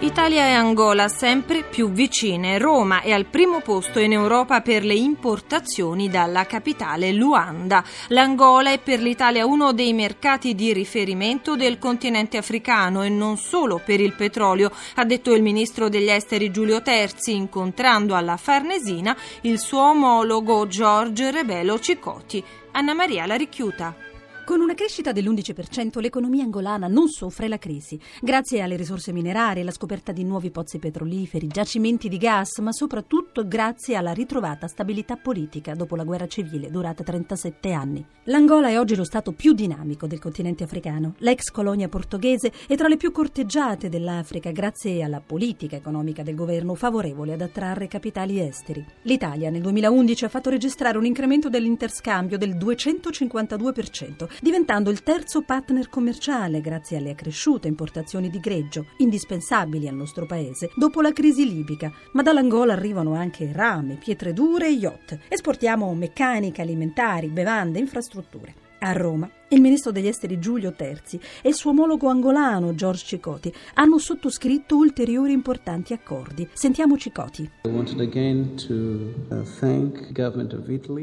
Italia e Angola sempre più vicine. Roma è al primo posto in Europa per le importazioni dalla capitale Luanda. L'Angola è per l'Italia uno dei mercati di riferimento del continente africano e non solo per il petrolio, ha detto il ministro degli esteri Giulio Terzi incontrando alla Farnesina il suo omologo Giorgio Rebelo Cicoti. Anna Maria La Ricchiuta. Con una crescita dell'11% l'economia angolana non soffre la crisi, grazie alle risorse minerarie, alla scoperta di nuovi pozzi petroliferi, giacimenti di gas, ma soprattutto grazie alla ritrovata stabilità politica dopo la guerra civile durata 37 anni. L'Angola è oggi lo stato più dinamico del continente africano. L'ex colonia portoghese è tra le più corteggiate dell'Africa grazie alla politica economica del governo favorevole ad attrarre capitali esteri. L'Italia nel 2011 ha fatto registrare un incremento dell'interscambio del 252% diventando il terzo partner commerciale grazie alle accresciute importazioni di greggio, indispensabili al nostro paese, dopo la crisi libica. Ma dall'Angola arrivano anche rame, pietre dure e yacht. Esportiamo meccanica, alimentari, bevande, infrastrutture. A Roma il ministro degli esteri Giulio Terzi e il suo omologo angolano George Cicoti hanno sottoscritto ulteriori importanti accordi. Sentiamo Cicoti. Uh,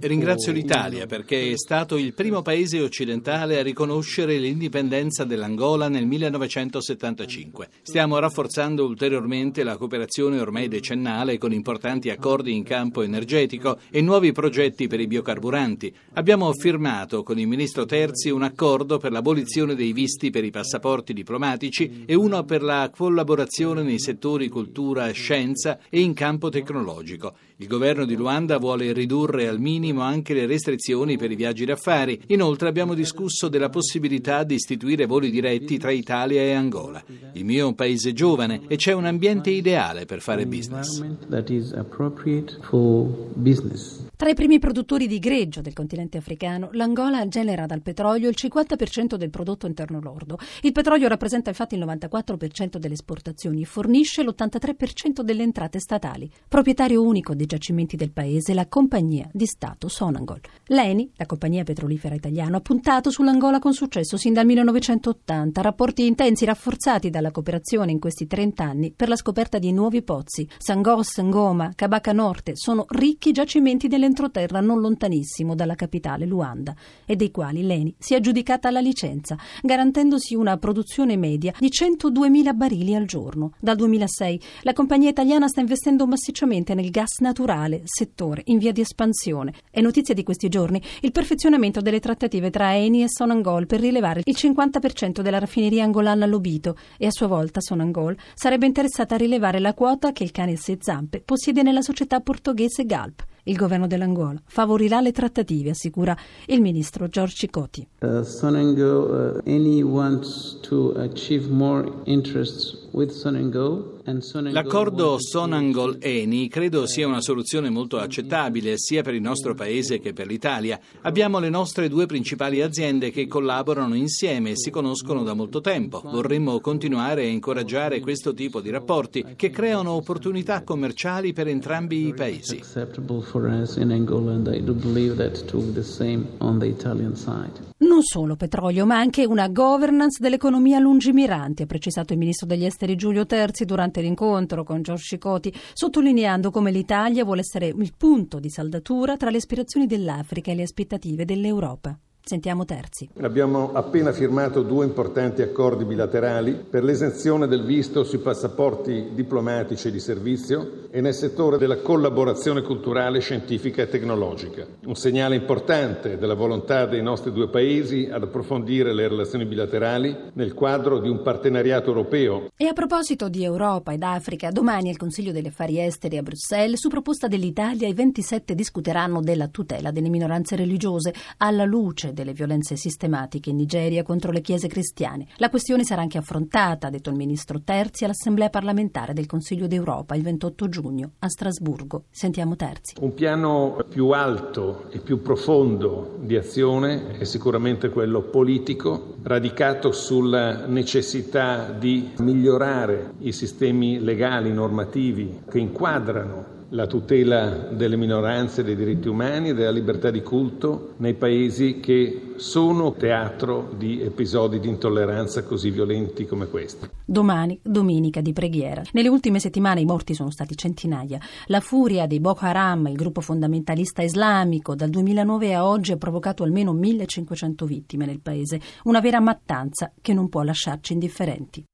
Ringrazio l'Italia perché è stato il primo paese occidentale a riconoscere l'indipendenza dell'Angola nel 1975. Stiamo rafforzando ulteriormente la cooperazione ormai decennale con importanti accordi in campo energetico e nuovi progetti per i biocarburanti. Abbiamo firmato con il ministro Terzi un accordo per l'abolizione dei visti per i passaporti diplomatici e uno per la collaborazione nei settori cultura scienza e in campo tecnologico. Il governo di Luanda vuole ridurre al minimo anche le restrizioni per i viaggi d'affari. Inoltre abbiamo discusso della possibilità di istituire voli diretti tra Italia e Angola. Il mio è un paese giovane e c'è un ambiente ideale per fare business. Tra i primi produttori di greggio del continente africano, l'Angola genera dal petrolio il 50% del prodotto interno lordo. Il petrolio rappresenta infatti il 94% delle esportazioni e fornisce l'83% delle entrate statali. Proprietario unico dei giacimenti del paese, la compagnia di Stato Sonangol. L'ENI, la compagnia petrolifera italiana, ha puntato sull'Angola con successo sin dal 1980. Rapporti intensi rafforzati dalla cooperazione in questi 30 anni per la scoperta di nuovi pozzi. Sangos, Ngoma, Cabaca Norte sono ricchi giacimenti delle dell'entroterra non lontanissimo dalla capitale Luanda e dei quali l'ENI si è aggiudicata la licenza, garantendosi una produzione media di 102.000 barili al giorno. Dal 2006 la compagnia italiana sta investendo massicciamente nel gas naturale, settore in via di espansione. È notizia di questi giorni il perfezionamento delle trattative tra Eni e Sonangol per rilevare il 50% della raffineria angolana Lobito e a sua volta Sonangol sarebbe interessata a rilevare la quota che il cane a sei zampe possiede nella società portoghese Galp. Il governo dell'Angola favorirà le trattative, assicura il ministro George Cicoti. Uh, Sonengo, uh, wants to achieve Sonengo L'accordo Sonangol-Eni credo sia una soluzione molto accettabile sia per il nostro paese che per l'Italia. Abbiamo le nostre due principali aziende che collaborano insieme e si conoscono da molto tempo. Vorremmo continuare a incoraggiare questo tipo di rapporti che creano opportunità commerciali per entrambi i paesi. Non solo petrolio, ma anche una governance dell'economia lungimirante, ha precisato il ministro degli esteri Giulio Terzi durante l'incontro con Giorgio Cicoti, sottolineando come l'Italia vuole essere il punto di saldatura tra le aspirazioni dell'Africa e le aspettative dell'Europa. Sentiamo Terzi. Abbiamo appena firmato due importanti accordi bilaterali per l'esenzione del visto sui passaporti diplomatici di servizio e nel settore della collaborazione culturale, scientifica e tecnologica. Un segnale importante della volontà dei nostri due paesi ad approfondire le relazioni bilaterali nel quadro di un partenariato europeo. E a proposito di Europa ed Africa, domani al Consiglio degli Affari Esteri a Bruxelles, su proposta dell'Italia, i 27 discuteranno della tutela delle minoranze religiose alla luce delle violenze sistematiche in Nigeria contro le chiese cristiane. La questione sarà anche affrontata, ha detto il ministro Terzi, all'Assemblea parlamentare del Consiglio d'Europa il 28 giugno a Strasburgo. Sentiamo Terzi. Un piano più alto e più profondo di azione è sicuramente quello politico, radicato sulla necessità di migliorare i sistemi legali, normativi che inquadrano la tutela delle minoranze, dei diritti umani e della libertà di culto nei paesi che sono teatro di episodi di intolleranza così violenti come questi. Domani, domenica di preghiera. Nelle ultime settimane i morti sono stati centinaia. La furia dei Boko Haram, il gruppo fondamentalista islamico, dal 2009 a oggi ha provocato almeno 1500 vittime nel paese, una vera mattanza che non può lasciarci indifferenti.